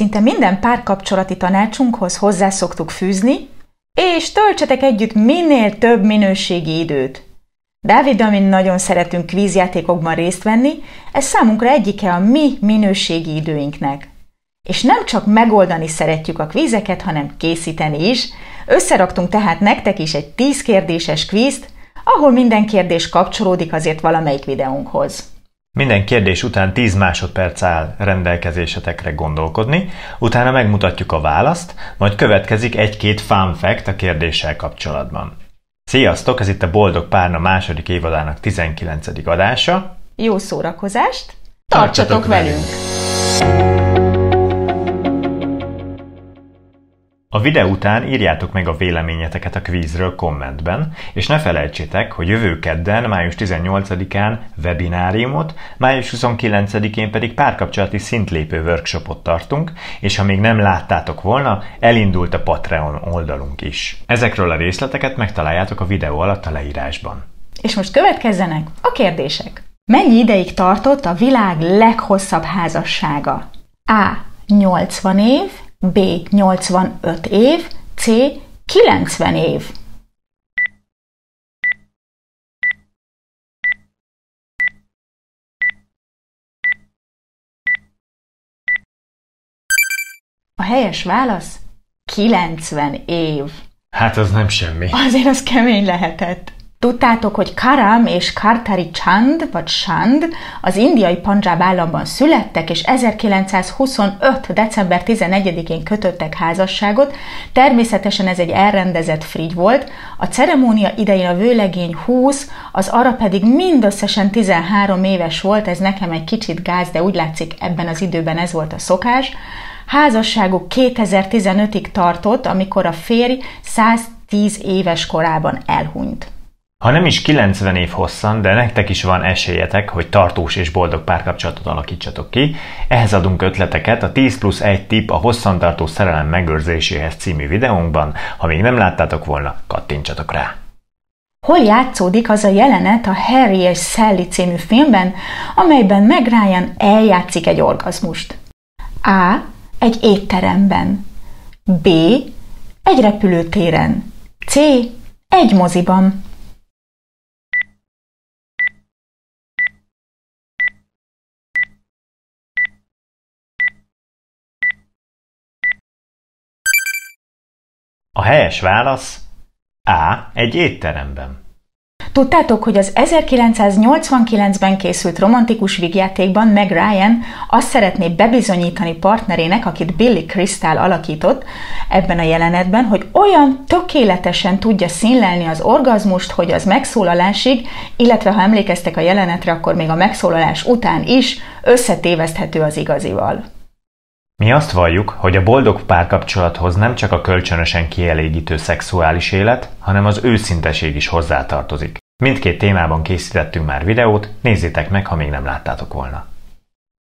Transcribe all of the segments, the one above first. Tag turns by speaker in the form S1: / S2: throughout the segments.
S1: szinte minden párkapcsolati tanácsunkhoz hozzá szoktuk fűzni, és töltsetek együtt minél több minőségi időt. Dáviddal mi nagyon szeretünk kvízjátékokban részt venni, ez számunkra egyike a mi minőségi időinknek. És nem csak megoldani szeretjük a kvízeket, hanem készíteni is. Összeraktunk tehát nektek is egy 10 kérdéses kvízt, ahol minden kérdés kapcsolódik azért valamelyik videónkhoz.
S2: Minden kérdés után 10 másodperc áll rendelkezésetekre gondolkodni, utána megmutatjuk a választ, majd következik egy-két fun fact a kérdéssel kapcsolatban. Sziasztok, ez itt a Boldog Párna második évadának 19. adása.
S1: Jó szórakozást! Tartsatok, Tartsatok velünk! velünk.
S2: A videó után írjátok meg a véleményeteket a kvízről kommentben, és ne felejtsétek, hogy jövő kedden, május 18-án webináriumot, május 29-én pedig párkapcsolati szintlépő workshopot tartunk, és ha még nem láttátok volna, elindult a Patreon oldalunk is. Ezekről a részleteket megtaláljátok a videó alatt a leírásban.
S1: És most következzenek a kérdések. Mennyi ideig tartott a világ leghosszabb házassága? A. 80 év, B. 85 év, C. 90 év. A helyes válasz 90 év.
S2: Hát az nem semmi.
S1: Azért az kemény lehetett. Tudtátok, hogy Karam és Kartari Chand, vagy Chand az indiai Panjab államban születtek, és 1925. december 11-én kötöttek házasságot. Természetesen ez egy elrendezett frigy volt. A ceremónia idején a vőlegény 20, az ara pedig mindösszesen 13 éves volt, ez nekem egy kicsit gáz, de úgy látszik ebben az időben ez volt a szokás. Házasságuk 2015-ig tartott, amikor a férj 110 éves korában elhunyt.
S2: Ha nem is 90 év hosszan, de nektek is van esélyetek, hogy tartós és boldog párkapcsolatot alakítsatok ki, ehhez adunk ötleteket a 10 plusz 1 tip a hosszantartó szerelem megőrzéséhez című videónkban. Ha még nem láttátok volna, kattintsatok rá!
S1: Hol játszódik az a jelenet a Harry és Sally című filmben, amelyben Meg Ryan eljátszik egy orgazmust? A. Egy étteremben. B. Egy repülőtéren. C. Egy moziban.
S2: Helyes válasz A. Egy étteremben.
S1: Tudtátok, hogy az 1989-ben készült romantikus vígjátékban Meg Ryan azt szeretné bebizonyítani partnerének, akit Billy Crystal alakított ebben a jelenetben, hogy olyan tökéletesen tudja színlelni az orgazmust, hogy az megszólalásig, illetve ha emlékeztek a jelenetre, akkor még a megszólalás után is összetéveszthető az igazival.
S2: Mi azt valljuk, hogy a boldog párkapcsolathoz nem csak a kölcsönösen kielégítő szexuális élet, hanem az őszinteség is hozzátartozik. Mindkét témában készítettünk már videót, nézzétek meg, ha még nem láttátok volna.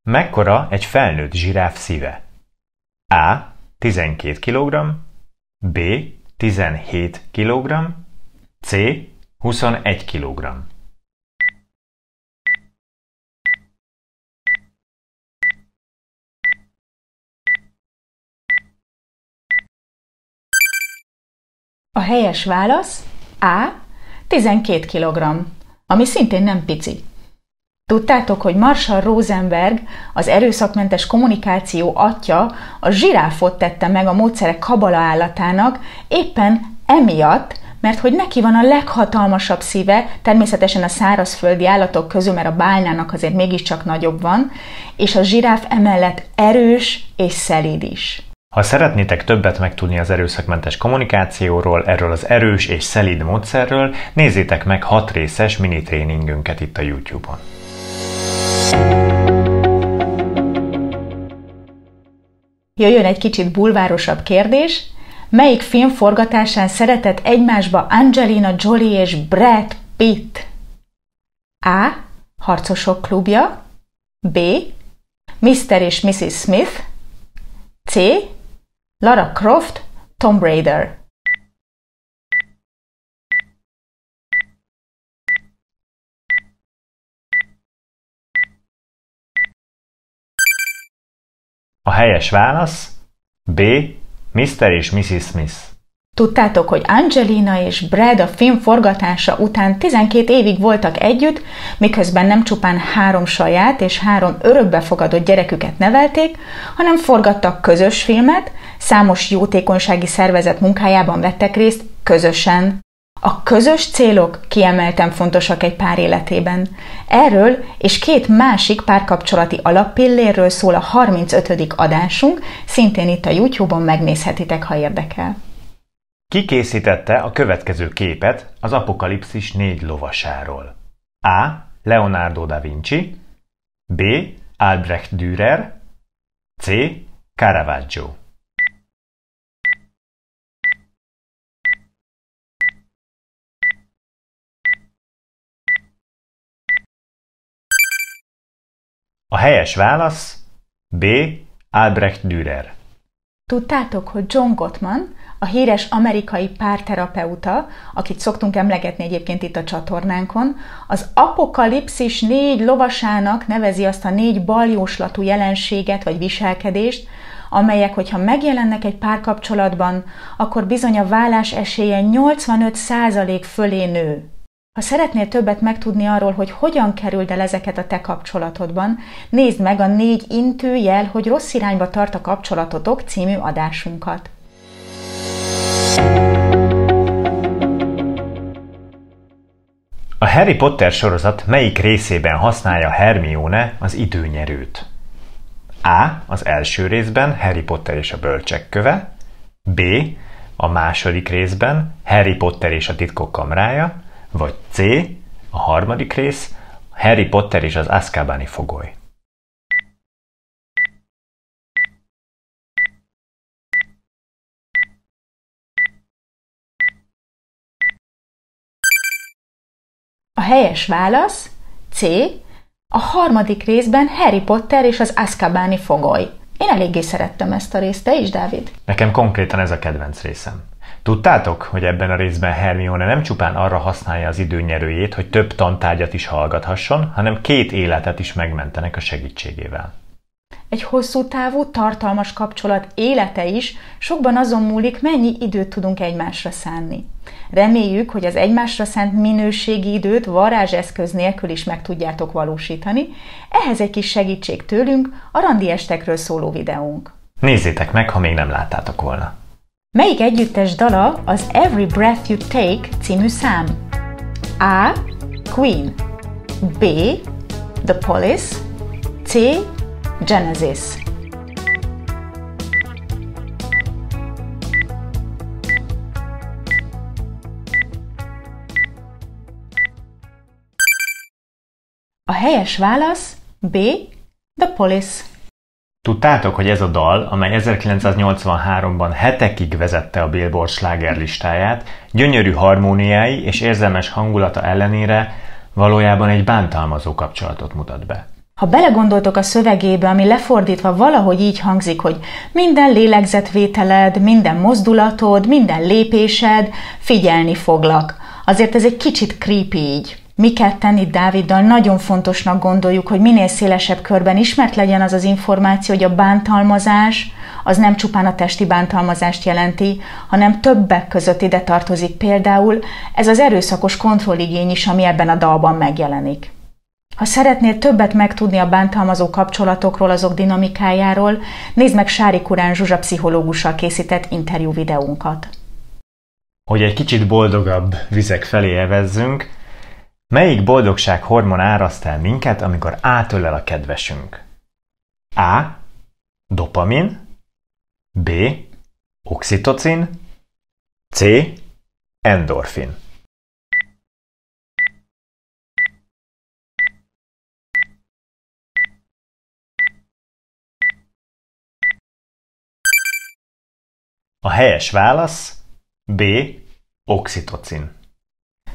S2: Mekkora egy felnőtt zsiráf szíve? A. 12 kg, B. 17 kg, C. 21 kg.
S1: A helyes válasz A. 12 kg, ami szintén nem pici. Tudtátok, hogy Marshall Rosenberg, az erőszakmentes kommunikáció atya, a zsiráfot tette meg a módszerek kabala állatának, éppen emiatt, mert hogy neki van a leghatalmasabb szíve, természetesen a szárazföldi állatok közül, mert a bálnának azért mégiscsak nagyobb van, és a zsiráf emellett erős és szelíd is.
S2: Ha szeretnétek többet megtudni az erőszakmentes kommunikációról, erről az erős és szelíd módszerről, nézzétek meg hat részes mini tréningünket itt a YouTube-on.
S1: Jöjjön egy kicsit bulvárosabb kérdés. Melyik film forgatásán szeretett egymásba Angelina Jolie és Brad Pitt? A. Harcosok klubja B. Mr. és Mrs. Smith C. Lara Croft, Tomb Raider.
S2: A helyes válasz B. Mr. és Mrs. Smith.
S1: Tudtátok, hogy Angelina és Brad a film forgatása után 12 évig voltak együtt, miközben nem csupán három saját és három örökbefogadott gyereküket nevelték, hanem forgattak közös filmet, számos jótékonysági szervezet munkájában vettek részt közösen. A közös célok kiemelten fontosak egy pár életében. Erről és két másik párkapcsolati alappillérről szól a 35. adásunk, szintén itt a YouTube-on megnézhetitek, ha érdekel.
S2: Ki készítette a következő képet az Apokalipszis négy lovasáról? A. Leonardo da Vinci B. Albrecht Dürer C. Caravaggio A helyes válasz B. Albrecht Dürer.
S1: Tudtátok, hogy John Gottman, a híres amerikai párterapeuta, akit szoktunk emlegetni egyébként itt a csatornánkon, az apokalipszis négy lovasának nevezi azt a négy baljóslatú jelenséget vagy viselkedést, amelyek, hogyha megjelennek egy párkapcsolatban, akkor bizony a vállás esélye 85% fölé nő. Ha szeretnél többet megtudni arról, hogy hogyan kerüld el ezeket a te kapcsolatodban, nézd meg a négy intőjel, hogy rossz irányba tart a kapcsolatotok című adásunkat.
S2: A Harry Potter sorozat melyik részében használja Hermione az időnyerőt? A. Az első részben Harry Potter és a bölcsek köve, B. A második részben Harry Potter és a titkok kamrája, vagy C. A harmadik rész Harry Potter és az Azkabani fogoly.
S1: A helyes válasz C. A harmadik részben Harry Potter és az Azkabani fogoly. Én eléggé szerettem ezt a részt, te is, Dávid?
S2: Nekem konkrétan ez a kedvenc részem. Tudtátok, hogy ebben a részben Hermione nem csupán arra használja az időnyerőjét, hogy több tantárgyat is hallgathasson, hanem két életet is megmentenek a segítségével.
S1: Egy hosszú távú, tartalmas kapcsolat élete is sokban azon múlik, mennyi időt tudunk egymásra szánni. Reméljük, hogy az egymásra szánt minőségi időt varázseszköz nélkül is meg tudjátok valósítani. Ehhez egy kis segítség tőlünk a randi estekről szóló videónk.
S2: Nézzétek meg, ha még nem láttátok volna.
S1: Melyik együttes dala az Every Breath You Take című szám? A. Queen B. The Police C. Genesis A helyes válasz B. The Police.
S2: Tudtátok, hogy ez a dal, amely 1983-ban hetekig vezette a Billboard slágerlistáját, gyönyörű harmóniái és érzelmes hangulata ellenére valójában egy bántalmazó kapcsolatot mutat be.
S1: Ha belegondoltok a szövegébe, ami lefordítva valahogy így hangzik, hogy minden lélegzetvételed, minden mozdulatod, minden lépésed, figyelni foglak. Azért ez egy kicsit creepy így. Mi ketten itt Dáviddal nagyon fontosnak gondoljuk, hogy minél szélesebb körben ismert legyen az az információ, hogy a bántalmazás az nem csupán a testi bántalmazást jelenti, hanem többek között ide tartozik például ez az erőszakos kontrolligény is, ami ebben a dalban megjelenik. Ha szeretnél többet megtudni a bántalmazó kapcsolatokról, azok dinamikájáról, nézd meg Sári Kurán Zsuzsa pszichológussal készített interjú videónkat.
S2: Hogy egy kicsit boldogabb vizek felé evezzünk, melyik boldogság hormon áraszt el minket, amikor átölel a kedvesünk? A. Dopamin B. Oxitocin C. Endorfin A helyes válasz B. Oxitocin.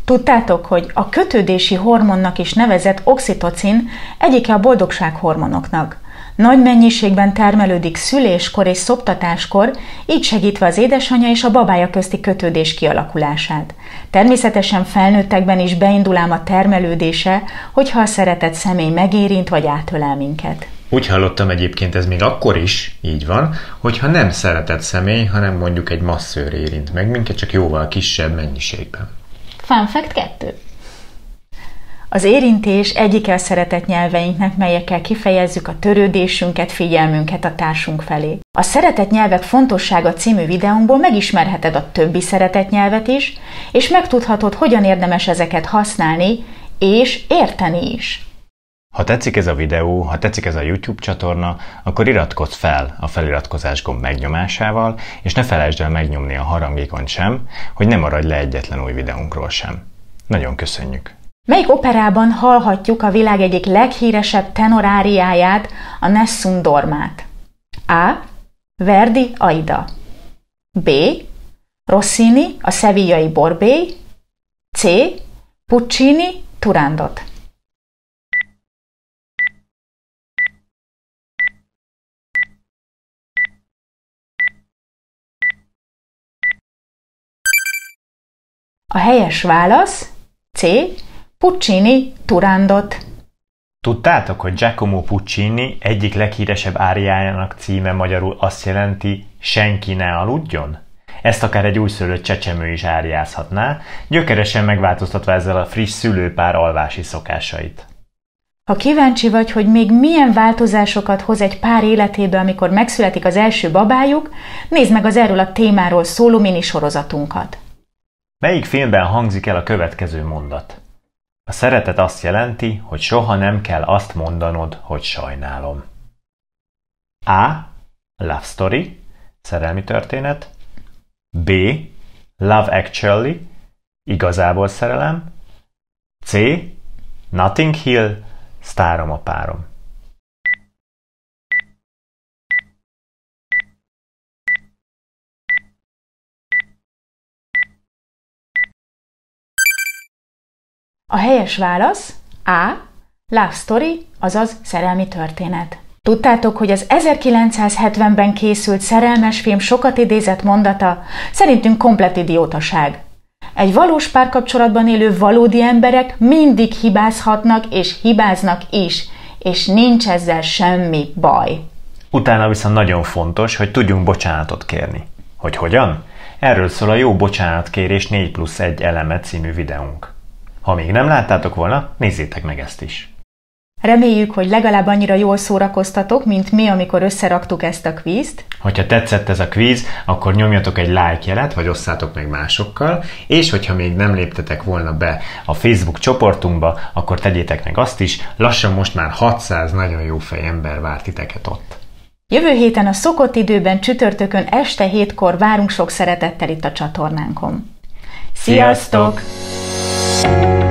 S1: Tudtátok, hogy a kötődési hormonnak is nevezett oxitocin egyike a boldogság hormonoknak. Nagy mennyiségben termelődik szüléskor és szoptatáskor, így segítve az édesanyja és a babája közti kötődés kialakulását. Természetesen felnőttekben is beindul ám a termelődése, hogyha a szeretett személy megérint vagy átölel minket.
S2: Úgy hallottam egyébként, ez még akkor is így van, hogyha nem szeretett személy, hanem mondjuk egy masszőr érint meg minket, csak jóval kisebb mennyiségben.
S1: Fun fact 2. Az érintés egyik szeretett nyelveinknek, melyekkel kifejezzük a törődésünket, figyelmünket a társunk felé. A Szeretett nyelvek fontossága című videónkból megismerheted a többi szeretett nyelvet is, és megtudhatod, hogyan érdemes ezeket használni, és érteni is.
S2: Ha tetszik ez a videó, ha tetszik ez a YouTube csatorna, akkor iratkozz fel a feliratkozás gomb megnyomásával, és ne felejtsd el megnyomni a harangikon sem, hogy ne maradj le egyetlen új videónkról sem. Nagyon köszönjük!
S1: Melyik operában hallhatjuk a világ egyik leghíresebb tenoráriáját, a Nessun Dormát? A. Verdi Aida B. Rossini, a szevillai Borbély C. Puccini, Turandot A helyes válasz C. Puccini Turandot.
S2: Tudtátok, hogy Giacomo Puccini egyik leghíresebb áriájának címe magyarul azt jelenti senki ne aludjon? Ezt akár egy újszülött csecsemő is áriázhatná, gyökeresen megváltoztatva ezzel a friss szülőpár alvási szokásait.
S1: Ha kíváncsi vagy, hogy még milyen változásokat hoz egy pár életébe, amikor megszületik az első babájuk, nézd meg az erről a témáról szóló minisorozatunkat.
S2: Melyik filmben hangzik el a következő mondat? A szeretet azt jelenti, hogy soha nem kell azt mondanod, hogy sajnálom. A. Love Story, szerelmi történet. B. Love Actually, igazából szerelem. C. Nothing Hill, sztárom a párom.
S1: A helyes válasz A. Love Story, azaz szerelmi történet. Tudtátok, hogy az 1970-ben készült szerelmes film sokat idézett mondata szerintünk komplet idiótaság. Egy valós párkapcsolatban élő valódi emberek mindig hibázhatnak és hibáznak is, és nincs ezzel semmi baj.
S2: Utána viszont nagyon fontos, hogy tudjunk bocsánatot kérni. Hogy hogyan? Erről szól a Jó Bocsánatkérés 4 plusz 1 eleme című videónk. Ha még nem láttátok volna, nézzétek meg ezt is.
S1: Reméljük, hogy legalább annyira jól szórakoztatok, mint mi, amikor összeraktuk ezt a kvízt.
S2: Hogyha tetszett ez a kvíz, akkor nyomjatok egy like jelet, vagy osszátok meg másokkal, és hogyha még nem léptetek volna be a Facebook csoportunkba, akkor tegyétek meg azt is, lassan most már 600 nagyon jó fej ember vár titeket ott.
S1: Jövő héten a szokott időben csütörtökön este hétkor várunk sok szeretettel itt a csatornánkon. Sziasztok! Sziasztok! you